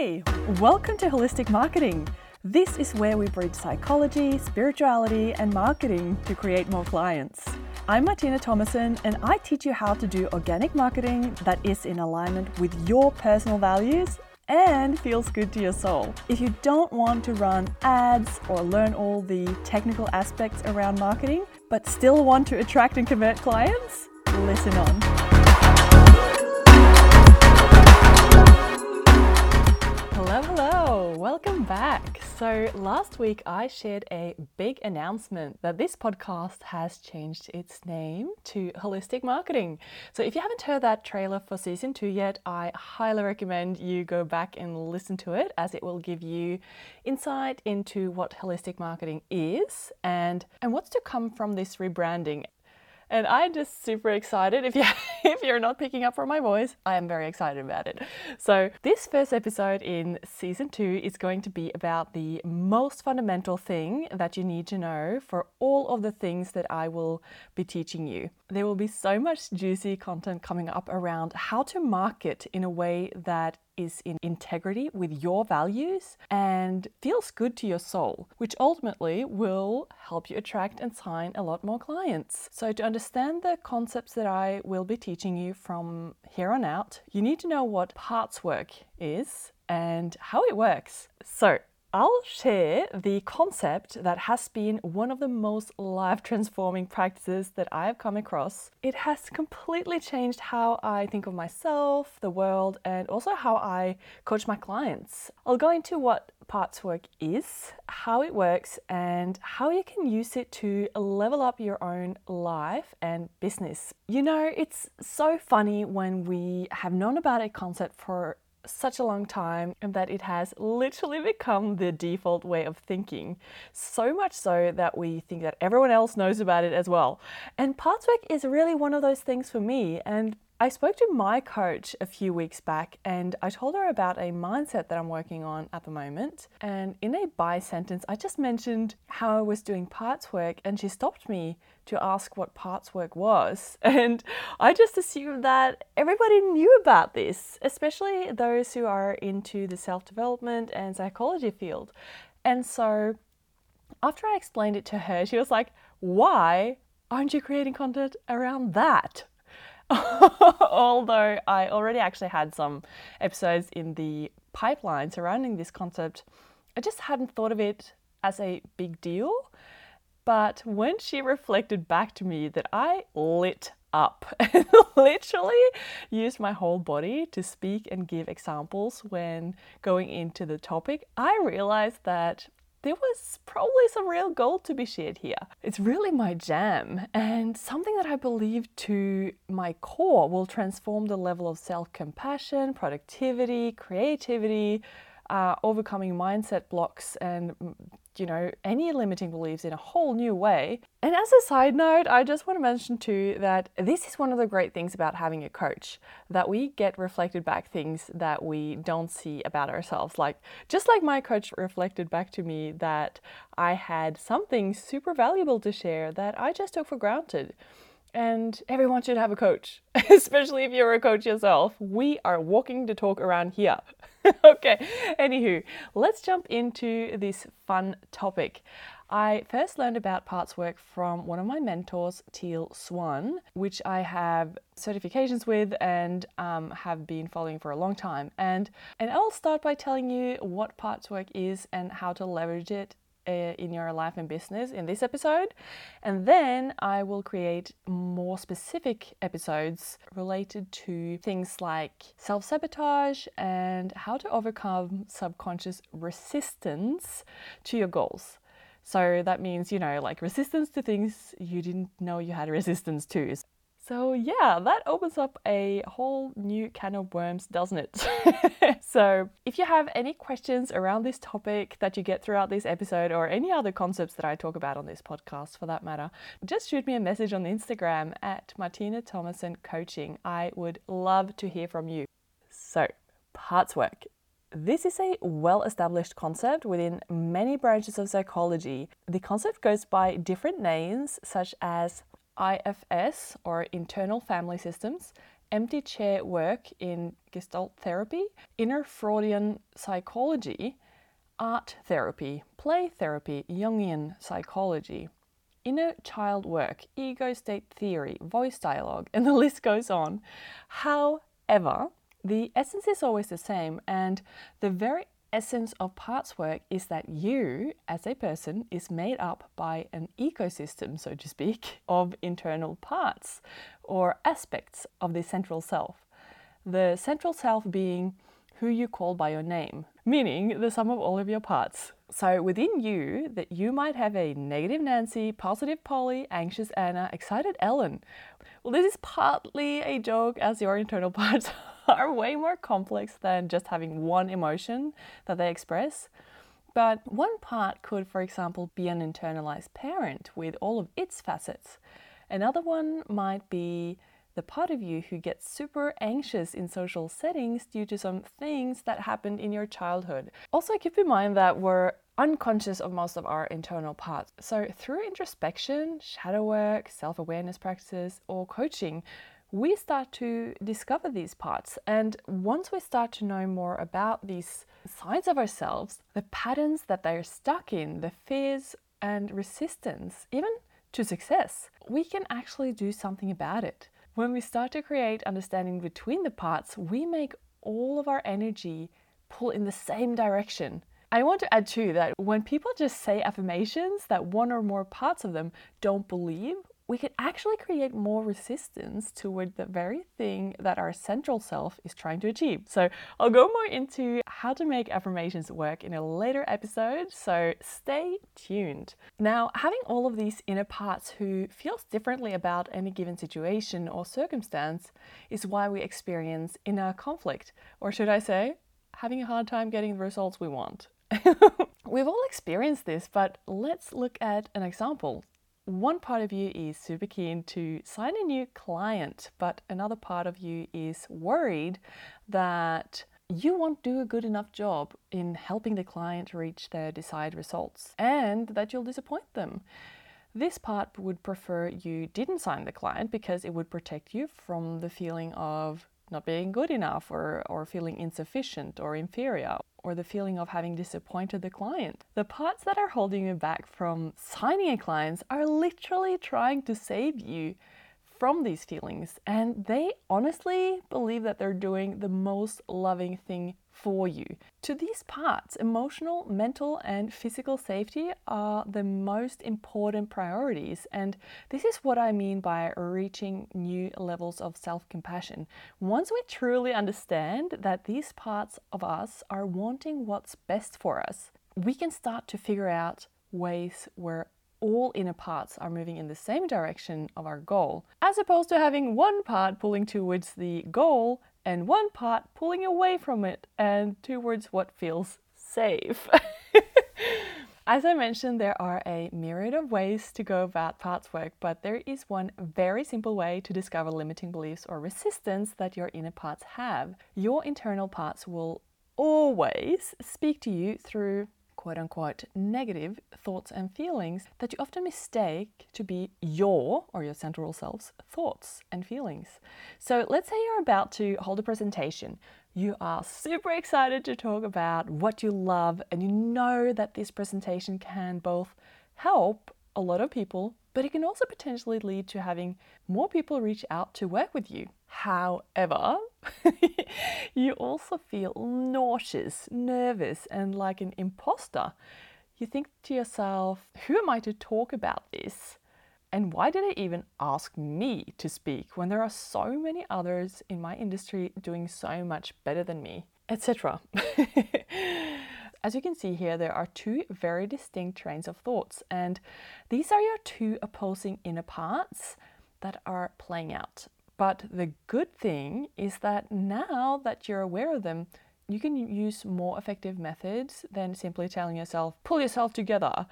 Hey, welcome to Holistic Marketing. This is where we bridge psychology, spirituality, and marketing to create more clients. I'm Martine Thomassen, and I teach you how to do organic marketing that is in alignment with your personal values and feels good to your soul. If you don't want to run ads or learn all the technical aspects around marketing, but still want to attract and convert clients, listen on. Welcome back. So, last week I shared a big announcement that this podcast has changed its name to Holistic Marketing. So, if you haven't heard that trailer for season two yet, I highly recommend you go back and listen to it as it will give you insight into what holistic marketing is and, and what's to come from this rebranding and I'm just super excited. If you if you're not picking up from my voice, I am very excited about it. So this first episode in season two is going to be about the most fundamental thing that you need to know for all of the things that I will be teaching you. There will be so much juicy content coming up around how to market in a way that is in integrity with your values and feels good to your soul, which ultimately will help you attract and sign a lot more clients. So, to understand the concepts that I will be teaching you from here on out, you need to know what parts work is and how it works. So, I'll share the concept that has been one of the most life transforming practices that I have come across. It has completely changed how I think of myself, the world, and also how I coach my clients. I'll go into what parts work is, how it works, and how you can use it to level up your own life and business. You know, it's so funny when we have known about a concept for such a long time and that it has literally become the default way of thinking. So much so that we think that everyone else knows about it as well. And parts work is really one of those things for me. And I spoke to my coach a few weeks back and I told her about a mindset that I'm working on at the moment. And in a by sentence, I just mentioned how I was doing parts work and she stopped me to ask what parts work was. And I just assumed that everybody knew about this, especially those who are into the self development and psychology field. And so after I explained it to her, she was like, Why aren't you creating content around that? Although I already actually had some episodes in the pipeline surrounding this concept, I just hadn't thought of it as a big deal. But when she reflected back to me that I lit up and literally used my whole body to speak and give examples when going into the topic, I realized that there was probably some real gold to be shared here. It's really my jam and something that I believe to my core will transform the level of self compassion, productivity, creativity, uh, overcoming mindset blocks and you know, any limiting beliefs in a whole new way. And as a side note, I just want to mention too that this is one of the great things about having a coach that we get reflected back things that we don't see about ourselves. Like, just like my coach reflected back to me that I had something super valuable to share that I just took for granted. And everyone should have a coach, especially if you're a coach yourself. We are walking the talk around here. okay, anywho, let's jump into this fun topic. I first learned about parts work from one of my mentors, Teal Swan, which I have certifications with and um, have been following for a long time. And and I'll start by telling you what parts work is and how to leverage it Uh, in your life and business in this episode. And then I will create more specific episodes related to things like self sabotage and how to overcome subconscious resistance to your goals. So that means, you know, like resistance to things you didn't know you had resistance to. So, yeah, that opens up a whole new can of worms, doesn't it? so, if you have any questions around this topic that you get throughout this episode or any other concepts that I talk about on this podcast for that matter, just shoot me a message on Instagram at Martine Thomassen Coaching. I would love to hear from you. So, parts work. This is a well established concept within many branches of psychology. The concept goes by different names, such as IFS or internal family systems, empty chair work in Gestalt therapy, inner Freudian psychology, art therapy, play therapy, Jungian psychology, inner child work, ego state theory, voice dialogue, and the list goes on. However, the essence is always the same, and the very essence of parts work is that you, as a person, is made up by an ecosystem, so to speak, of internal parts or aspects of the central self. The central self being who you call by your name, meaning the sum of all of your parts. So within you, that you might have a negative Nancy, positive Polly, anxious Anna, excited Ellen. Well, this is partly a joke as your internal parts are way more complex than just having one emotion that they express. But one part could, for example, be an internalized parent with all of its facets. Another one might be the part of you who gets super anxious in social settings due to some things that happened in your childhood. Also, keep in mind that we're unconscious of most of our internal parts. So, through introspection, shadow work, self awareness practices, or coaching, we start to discover these parts. And once we start to know more about these sides of ourselves, the patterns that they're stuck in, the fears and resistance, even to success, we can actually do something about it. When we start to create understanding between the parts, we make all of our energy pull in the same direction. I want to add too that when people just say affirmations that one or more parts of them don't believe we could actually create more resistance toward the very thing that our central self is trying to achieve. So, I'll go more into how to make affirmations work in a later episode, so stay tuned. Now, having all of these inner parts who feels differently about any given situation or circumstance is why we experience inner conflict, or should I say, having a hard time getting the results we want. We've all experienced this, but let's look at an example one part of you is super keen to sign a new client, but another part of you is worried that you won't do a good enough job in helping the client reach their desired results and that you'll disappoint them. This part would prefer you didn't sign the client because it would protect you from the feeling of not being good enough or, or feeling insufficient or inferior or the feeling of having disappointed the client. The parts that are holding you back from signing a client are literally trying to save you from these feelings, and they honestly believe that they're doing the most loving thing for you. To these parts, emotional, mental, and physical safety are the most important priorities, and this is what I mean by reaching new levels of self compassion. Once we truly understand that these parts of us are wanting what's best for us, we can start to figure out ways where all inner parts are moving in the same direction of our goal, as opposed to having one part pulling towards the goal and one part pulling away from it and towards what feels safe. As I mentioned, there are a myriad of ways to go about parts work, but there is one very simple way to discover limiting beliefs or resistance that your inner parts have. Your internal parts will always speak to you through quote unquote negative thoughts and feelings that you often mistake to be your or your central self's thoughts and feelings. So let's say you're about to hold a presentation. You are super excited to talk about what you love, and you know that this presentation can both help a lot of people, but it can also potentially lead to having more people reach out to work with you. However, you also feel nauseous, nervous, and like an imposter. You think to yourself, who am I to talk about this? And why did they even ask me to speak when there are so many others in my industry doing so much better than me, etc. As you can see here, there are two very distinct trains of thoughts, and these are your two opposing inner parts that are playing out. But the good thing is that now that you're aware of them, you can use more effective methods than simply telling yourself, pull yourself together,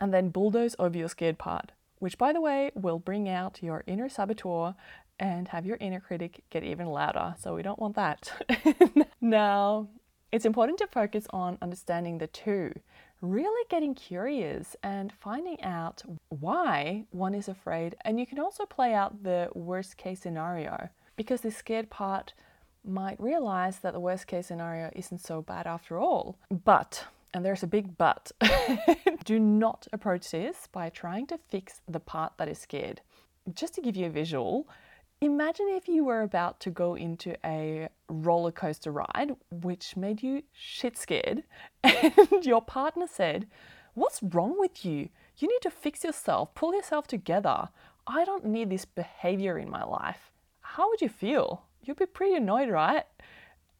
and then bulldoze over your scared part, which, by the way, will bring out your inner saboteur and have your inner critic get even louder. So, we don't want that. now, it's important to focus on understanding the two really getting curious and finding out why one is afraid. And you can also play out the worst case scenario because the scared part might realize that the worst case scenario isn't so bad after all. But, and there's a big but, do not approach this by trying to fix the part that is scared. Just to give you a visual, imagine if you were about to go into a roller coaster ride which made you shit scared, and your partner said, What's wrong with you? You need to fix yourself, pull yourself together. I don't need this behavior in my life. How would you feel? You'd be pretty annoyed, right?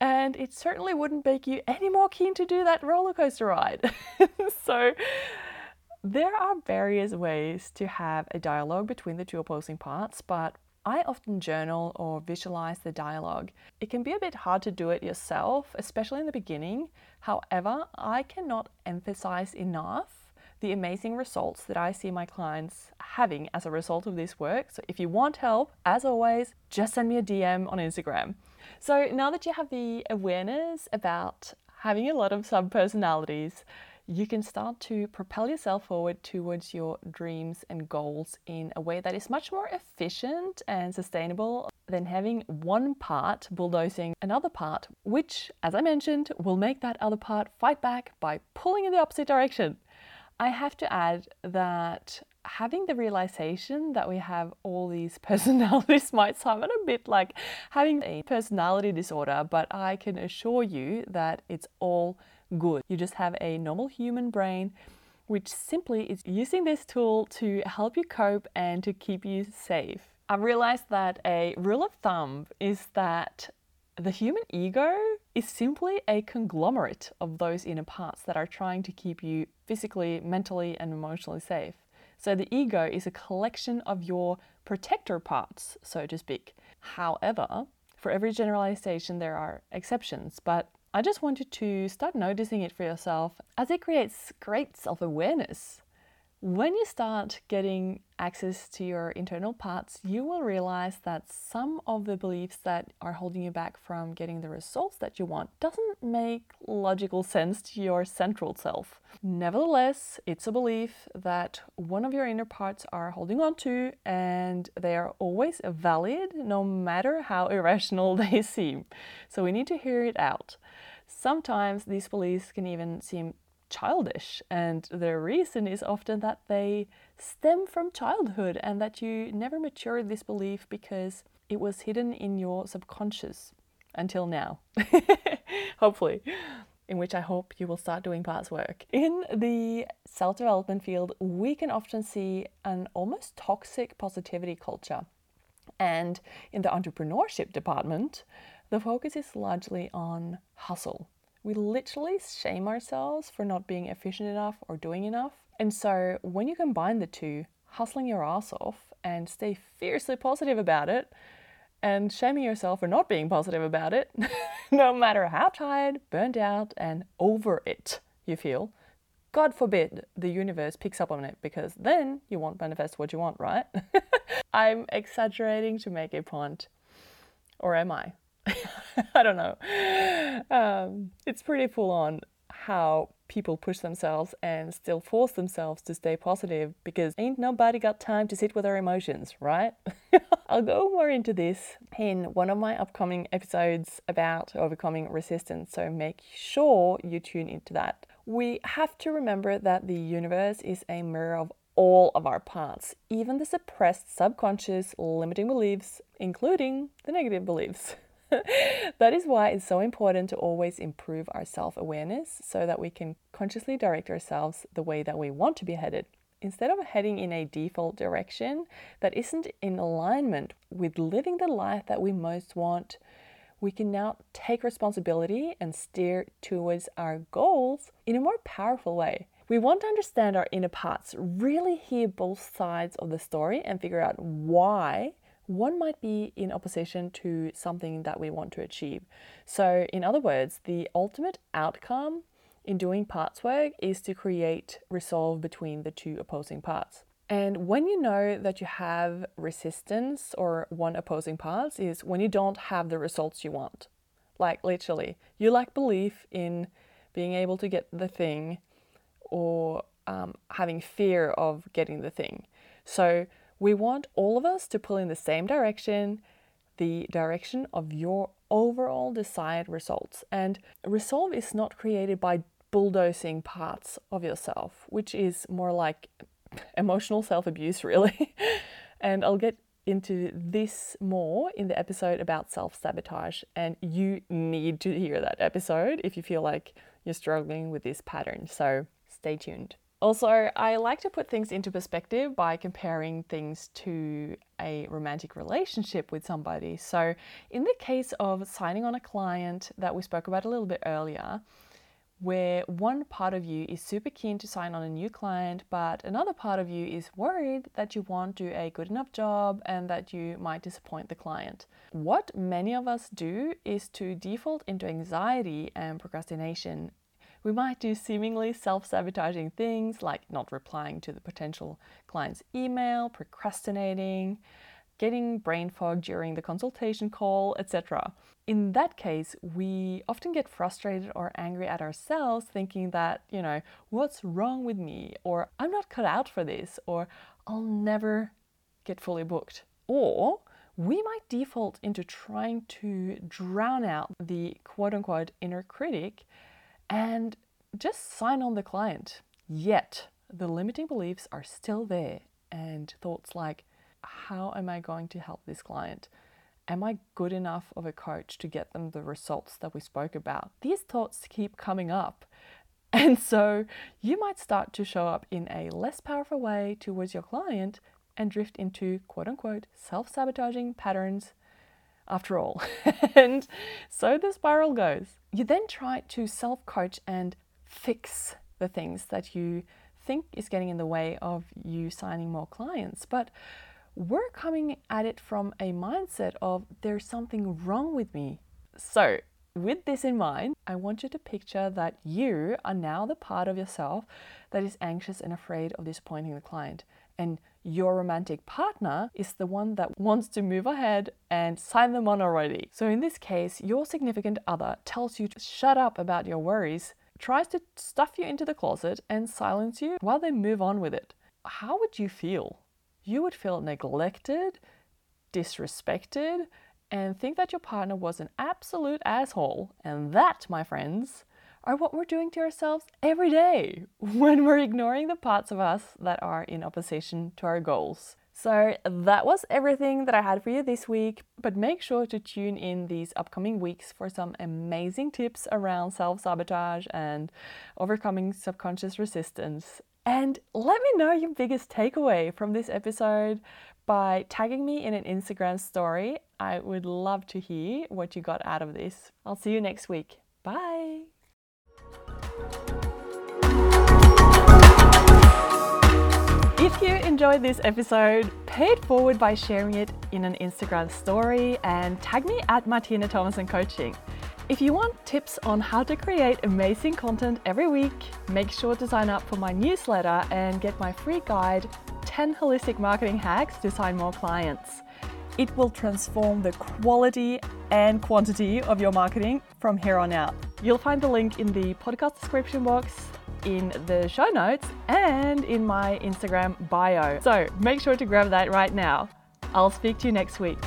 And it certainly wouldn't make you any more keen to do that roller coaster ride. so, there are various ways to have a dialogue between the two opposing parts, but I often journal or visualize the dialogue. It can be a bit hard to do it yourself, especially in the beginning. However, I cannot emphasize enough the amazing results that I see my clients having as a result of this work. So, if you want help, as always, just send me a DM on Instagram. So, now that you have the awareness about having a lot of sub personalities, you can start to propel yourself forward towards your dreams and goals in a way that is much more efficient and sustainable than having one part bulldozing another part, which, as I mentioned, will make that other part fight back by pulling in the opposite direction. I have to add that having the realization that we have all these personalities might sound a bit like having a personality disorder, but I can assure you that it's all good. You just have a normal human brain, which simply is using this tool to help you cope and to keep you safe. I've realized that a rule of thumb is that the human ego is simply a conglomerate of those inner parts that are trying to keep you physically, mentally, and emotionally safe. So the ego is a collection of your protector parts, so to speak. However, for every generalization, there are exceptions, but I just wanted to start noticing it for yourself as it creates great self awareness. When you start getting access to your internal parts, you will realize that some of the beliefs that are holding you back from getting the results that you want doesn't make logical sense to your central self. Nevertheless, it's a belief that one of your inner parts are holding on to, and they are always valid no matter how irrational they seem. So we need to hear it out. Sometimes these beliefs can even seem childish, and the reason is often that they stem from childhood and that you never matured this belief because it was hidden in your subconscious until now. Hopefully. In which I hope you will start doing parts work. In the self development field, we can often see an almost toxic positivity culture. And in the entrepreneurship department, the focus is largely on hustle we literally shame ourselves for not being efficient enough or doing enough. And so when you combine the two, hustling your ass off and stay fiercely positive about it, and shaming yourself for not being positive about it, no matter how tired, burnt out, and over it you feel, God forbid the universe picks up on it because then you won't manifest what you want, right? I'm exaggerating to make a point. Or am I? I don't know. Um, it's pretty full on how people push themselves and still force themselves to stay positive because ain't nobody got time to sit with their emotions, right? I'll go more into this in one of my upcoming episodes about overcoming resistance, so make sure you tune into that. We have to remember that the universe is a mirror of all of our parts, even the suppressed subconscious limiting beliefs, including the negative beliefs. that is why it's so important to always improve our self awareness so that we can consciously direct ourselves the way that we want to be headed. Instead of heading in a default direction that isn't in alignment with living the life that we most want, we can now take responsibility and steer towards our goals in a more powerful way. We want to understand our inner parts, really hear both sides of the story, and figure out why one might be in opposition to something that we want to achieve. So, in other words, the ultimate outcome in doing parts work is to create resolve between the two opposing parts. And when you know that you have resistance or one opposing parts is when you don't have the results you want. Like literally, you lack belief in being able to get the thing or um, having fear of getting the thing. So we want all of us to pull in the same direction, the direction of your overall desired results. And resolve is not created by bulldozing parts of yourself, which is more like emotional self abuse, really. and I'll get into this more in the episode about self sabotage. And you need to hear that episode if you feel like you're struggling with this pattern. So stay tuned. Also, I like to put things into perspective by comparing things to a romantic relationship with somebody. So, in the case of signing on a client that we spoke about a little bit earlier, where one part of you is super keen to sign on a new client, but another part of you is worried that you won't do a good enough job and that you might disappoint the client. What many of us do is to default into anxiety and procrastination. We might do seemingly self sabotaging things like not replying to the potential client's email, procrastinating, getting brain fog during the consultation call, etc. In that case, we often get frustrated or angry at ourselves, thinking that, you know, what's wrong with me? Or I'm not cut out for this, or I'll never get fully booked. Or we might default into trying to drown out the quote unquote inner critic and just sign on the client. Yet, the limiting beliefs are still there, and thoughts like, how am I going to help this client? Am I good enough of a coach to get them the results that we spoke about? These thoughts keep coming up. And so you might start to show up in a less powerful way towards your client and drift into quote unquote self sabotaging patterns after all. and so the spiral goes. You then try to self coach and fix the things that you think is getting in the way of you signing more clients. But we're coming at it from a mindset of there's something wrong with me. So, with this in mind, I want you to picture that you are now the part of yourself that is anxious and afraid of disappointing the client. And your romantic partner is the one that wants to move ahead and sign them on already. So, in this case, your significant other tells you to shut up about your worries, tries to stuff you into the closet and silence you while they move on with it. How would you feel? you would feel neglected, disrespected, and think that your partner was an absolute asshole. And that, my friends, are what we're doing to ourselves every day when we're ignoring the parts of us that are in opposition to our goals. So that was everything that I had for you this week, but make sure to tune in these upcoming weeks for some amazing tips around self sabotage and overcoming subconscious resistance and let me know your biggest takeaway from this episode by tagging me in an Instagram story. I would love to hear what you got out of this. I'll see you next week. Bye. If you enjoyed this episode, pay it forward by sharing it in an Instagram story and tag me at Martine Thomassen Coaching. If you want tips on how to create amazing content every week, make sure to sign up for my newsletter and get my free guide 10 holistic marketing hacks to sign more clients. It will transform the quality and quantity of your marketing from here on out. You'll find the link in the podcast description box, in the show notes, and in my Instagram bio. So make sure to grab that right now. I'll speak to you next week.